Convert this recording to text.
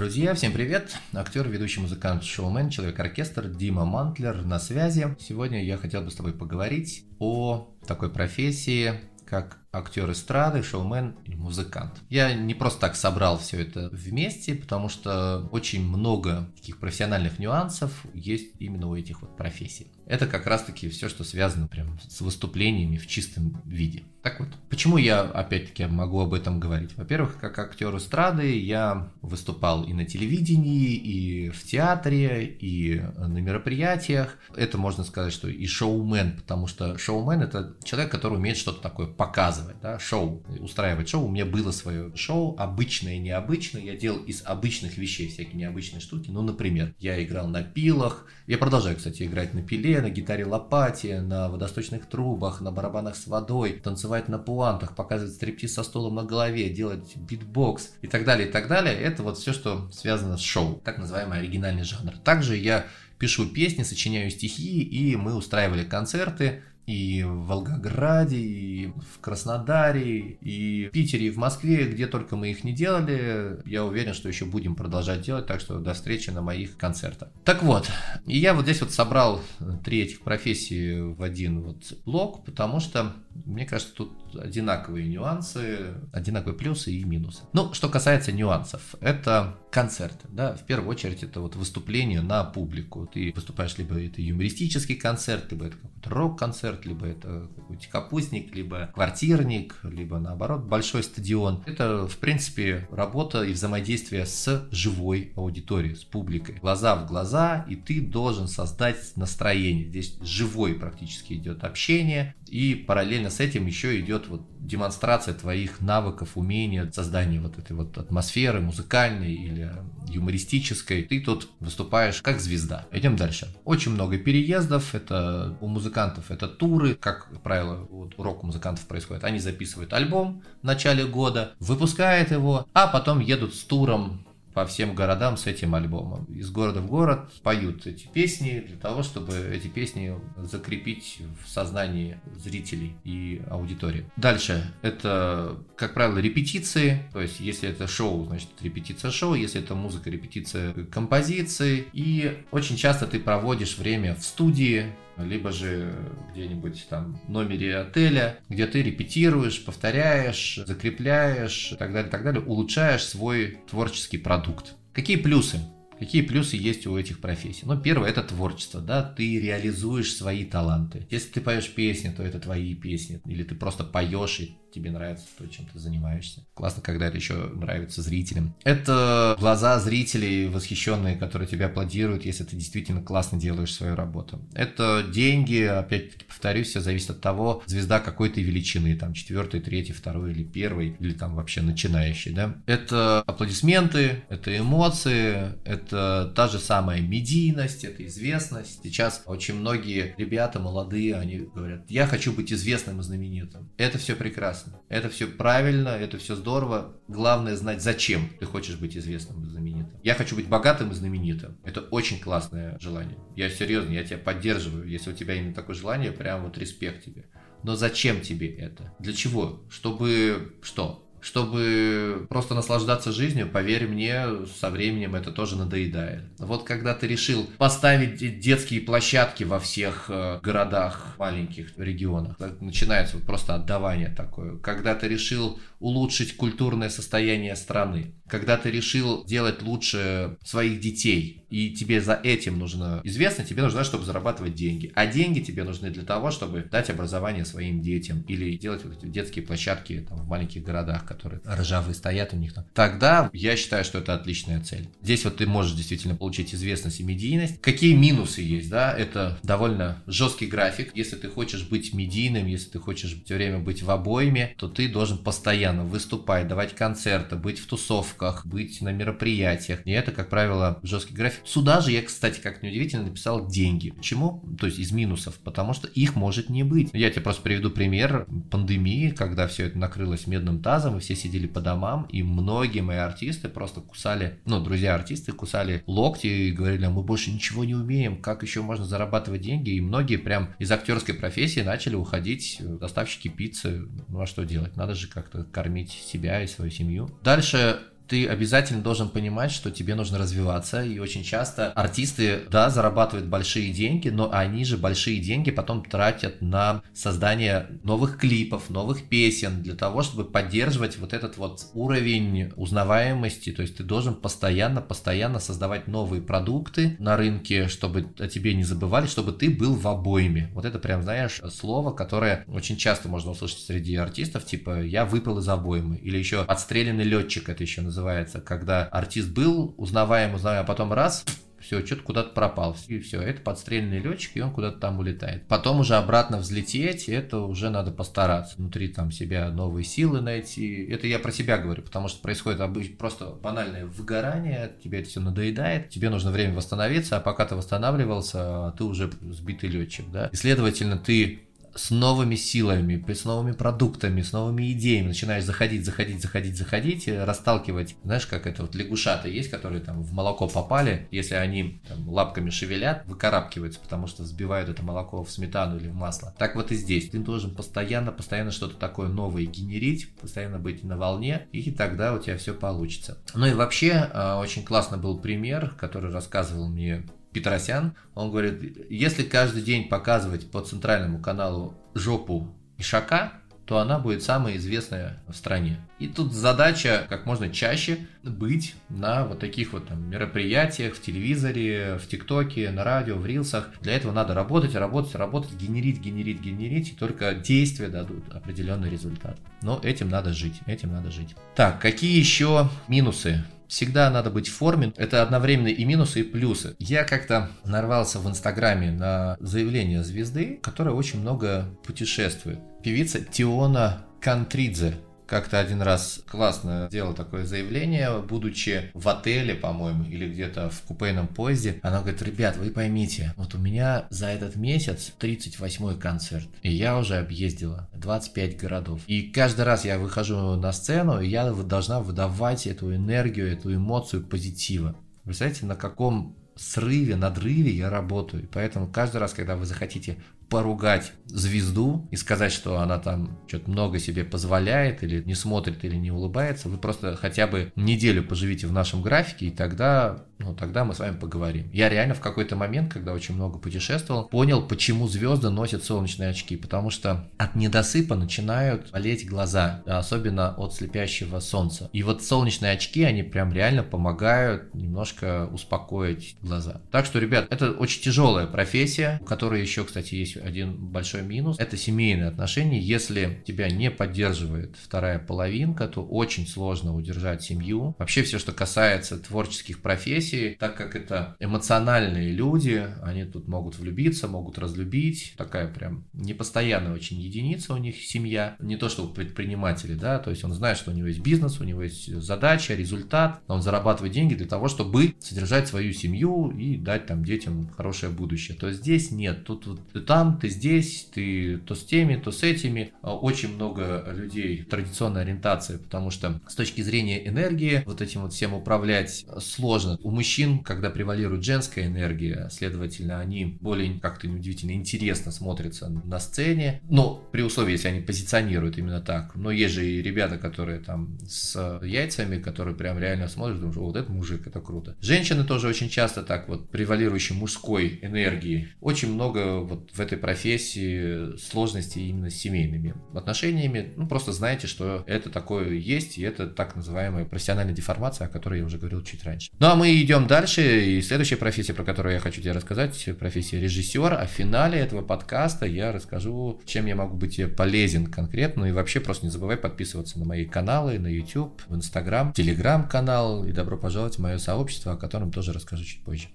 Друзья, всем привет! Актер, ведущий музыкант, шоумен, человек-оркестр Дима Мантлер на связи. Сегодня я хотел бы с тобой поговорить о такой профессии, как актер эстрады, шоумен и музыкант. Я не просто так собрал все это вместе, потому что очень много таких профессиональных нюансов есть именно у этих вот профессий. Это как раз-таки все, что связано прям с выступлениями в чистом виде. Так вот, почему я опять-таки могу об этом говорить? Во-первых, как актер эстрады я выступал и на телевидении, и в театре, и на мероприятиях. Это можно сказать, что и шоумен, потому что шоумен это человек, который умеет что-то такое показывать показывать, да, шоу, устраивать шоу. У меня было свое шоу, обычное и необычное. Я делал из обычных вещей всякие необычные штуки. Ну, например, я играл на пилах. Я продолжаю, кстати, играть на пиле, на гитаре лопате, на водосточных трубах, на барабанах с водой, танцевать на пуантах, показывать стриптиз со столом на голове, делать битбокс и так далее, и так далее. Это вот все, что связано с шоу, так называемый оригинальный жанр. Также я пишу песни, сочиняю стихи, и мы устраивали концерты и в Волгограде, и в Краснодаре, и в Питере, и в Москве, где только мы их не делали. Я уверен, что еще будем продолжать делать, так что до встречи на моих концертах. Так вот, и я вот здесь вот собрал три этих профессии в один вот блок, потому что мне кажется, тут одинаковые нюансы, одинаковые плюсы и минусы. Ну, что касается нюансов, это концерты, да, в первую очередь это вот выступление на публику. Ты выступаешь либо это юмористический концерт, либо это какой-то рок-концерт, либо это какой-то капустник, либо квартирник, либо наоборот большой стадион. Это, в принципе, работа и взаимодействие с живой аудиторией, с публикой. Глаза в глаза, и ты должен создать настроение. Здесь живой практически идет общение, и параллельно с этим еще идет вот демонстрация твоих навыков, умения, создание вот этой вот атмосферы музыкальной или юмористической. Ты тут выступаешь как звезда. Идем дальше. Очень много переездов. Это у музыкантов это туры. Как правило, вот у рок-музыкантов происходит. Они записывают альбом в начале года, выпускают его, а потом едут с туром по всем городам с этим альбомом. Из города в город поют эти песни для того, чтобы эти песни закрепить в сознании зрителей и аудитории. Дальше это, как правило, репетиции. То есть, если это шоу, значит, репетиция шоу. Если это музыка, репетиция композиции. И очень часто ты проводишь время в студии, либо же где-нибудь там номере отеля, где ты репетируешь, повторяешь, закрепляешь и так далее, так далее, улучшаешь свой творческий продукт. Какие плюсы? Какие плюсы есть у этих профессий? Ну, первое, это творчество, да, ты реализуешь свои таланты. Если ты поешь песни, то это твои песни, или ты просто поешь и тебе нравится то, чем ты занимаешься. Классно, когда это еще нравится зрителям. Это глаза зрителей восхищенные, которые тебя аплодируют, если ты действительно классно делаешь свою работу. Это деньги, опять-таки повторюсь, все зависит от того, звезда какой то величины, там, четвертый, третий, второй или первый, или там вообще начинающий, да. Это аплодисменты, это эмоции, это та же самая медийность, это известность. Сейчас очень многие ребята молодые, они говорят, я хочу быть известным и знаменитым. Это все прекрасно. Это все правильно, это все здорово. Главное знать, зачем ты хочешь быть известным и знаменитым. Я хочу быть богатым и знаменитым. Это очень классное желание. Я серьезно, я тебя поддерживаю. Если у тебя именно такое желание, прям вот респект тебе. Но зачем тебе это? Для чего? Чтобы что? Чтобы просто наслаждаться жизнью, поверь мне, со временем это тоже надоедает. Вот когда ты решил поставить детские площадки во всех э, городах, маленьких регионах, начинается вот просто отдавание такое. Когда ты решил улучшить культурное состояние страны, когда ты решил делать лучше своих детей, и тебе за этим нужно известно, тебе нужно, чтобы зарабатывать деньги. А деньги тебе нужны для того, чтобы дать образование своим детям или делать вот эти детские площадки там, в маленьких городах, которые ржавые стоят у них там. Тогда я считаю, что это отличная цель. Здесь вот ты можешь действительно получить известность и медийность. Какие минусы есть, да? Это довольно жесткий график. Если ты хочешь быть медийным, если ты хочешь все время быть в обойме, то ты должен постоянно выступать, давать концерты, быть в тусовках, быть на мероприятиях. И это, как правило, жесткий график. Сюда же я, кстати, как неудивительно, написал деньги. Почему? То есть из минусов. Потому что их может не быть. Я тебе просто приведу пример пандемии, когда все это накрылось медным тазом, все сидели по домам, и многие мои артисты просто кусали, ну, друзья-артисты кусали локти и говорили, а мы больше ничего не умеем, как еще можно зарабатывать деньги? И многие прям из актерской профессии начали уходить доставщики пиццы. Ну, а что делать? Надо же как-то кормить себя и свою семью. Дальше ты обязательно должен понимать, что тебе нужно развиваться. И очень часто артисты, да, зарабатывают большие деньги, но они же большие деньги потом тратят на создание новых клипов, новых песен, для того, чтобы поддерживать вот этот вот уровень узнаваемости. То есть ты должен постоянно, постоянно создавать новые продукты на рынке, чтобы о тебе не забывали, чтобы ты был в обойме. Вот это прям, знаешь, слово, которое очень часто можно услышать среди артистов, типа «я выпал из обоймы», или еще «подстреленный летчик» это еще называется, когда артист был узнаваем, узнаваем, а потом раз все, что-то куда-то пропал, и все, это подстрельный летчик, и он куда-то там улетает. Потом уже обратно взлететь, это уже надо постараться, внутри там себя новые силы найти. Это я про себя говорю, потому что происходит обычно просто банальное выгорание, тебе это все надоедает, тебе нужно время восстановиться, а пока ты восстанавливался, ты уже сбитый летчик, да. И, следовательно, ты с новыми силами, с новыми продуктами, с новыми идеями начинаешь заходить, заходить, заходить, заходить, расталкивать. Знаешь, как это вот лягушата есть, которые там в молоко попали, если они там, лапками шевелят, выкарабкиваются, потому что взбивают это молоко в сметану или в масло. Так вот и здесь. Ты должен постоянно, постоянно что-то такое новое генерить, постоянно быть на волне, и тогда у тебя все получится. Ну и вообще, а, очень классно был пример, который рассказывал мне Петросян, он говорит, если каждый день показывать по центральному каналу жопу Ишака, то она будет самая известная в стране. И тут задача как можно чаще быть на вот таких вот там мероприятиях, в телевизоре, в ТикТоке, на радио, в рилсах. Для этого надо работать, работать, работать, генерить, генерить, генерить, и только действия дадут определенный результат. Но этим надо жить, этим надо жить. Так, какие еще минусы всегда надо быть в форме. Это одновременно и минусы, и плюсы. Я как-то нарвался в Инстаграме на заявление звезды, которая очень много путешествует. Певица Тиона Кантридзе как-то один раз классно сделала такое заявление, будучи в отеле, по-моему, или где-то в купейном поезде. Она говорит, ребят, вы поймите, вот у меня за этот месяц 38-й концерт, и я уже объездила 25 городов. И каждый раз я выхожу на сцену, и я должна выдавать эту энергию, эту эмоцию позитива. Представляете, на каком срыве, надрыве я работаю. Поэтому каждый раз, когда вы захотите поругать звезду и сказать, что она там что-то много себе позволяет или не смотрит или не улыбается, вы просто хотя бы неделю поживите в нашем графике, и тогда, ну, тогда мы с вами поговорим. Я реально в какой-то момент, когда очень много путешествовал, понял, почему звезды носят солнечные очки, потому что от недосыпа начинают болеть глаза, особенно от слепящего солнца. И вот солнечные очки, они прям реально помогают немножко успокоить глаза. Так что, ребят, это очень тяжелая профессия, у которой еще, кстати, есть один большой минус. Это семейные отношения. Если тебя не поддерживает вторая половинка, то очень сложно удержать семью. Вообще все, что касается творческих профессий, так как это эмоциональные люди, они тут могут влюбиться, могут разлюбить. Такая прям непостоянная очень единица у них семья. Не то, что предприниматели, да, то есть он знает, что у него есть бизнес, у него есть задача, результат, он зарабатывает деньги для того, чтобы содержать свою семью и дать там детям хорошее будущее. То здесь нет, тут вот, там ты здесь, ты то с теми, то с этими. Очень много людей традиционной ориентации, потому что с точки зрения энергии вот этим вот всем управлять сложно. У мужчин, когда превалирует женская энергия, следовательно, они более, как-то неудивительно, интересно смотрятся на сцене, но при условии, если они позиционируют именно так. Но есть же и ребята, которые там с яйцами, которые прям реально смотрят, думают, вот этот мужик, это круто. Женщины тоже очень часто так вот превалирующей мужской энергии. Очень много вот в этой профессии сложности именно с семейными отношениями. Ну, просто знаете, что это такое есть, и это так называемая профессиональная деформация, о которой я уже говорил чуть раньше. Ну, а мы идем дальше, и следующая профессия, про которую я хочу тебе рассказать, профессия режиссер. А в финале этого подкаста я расскажу, чем я могу быть тебе полезен конкретно, ну и вообще просто не забывай подписываться на мои каналы, на YouTube, в Instagram, Telegram канал, и добро пожаловать в мое сообщество, о котором тоже расскажу чуть позже.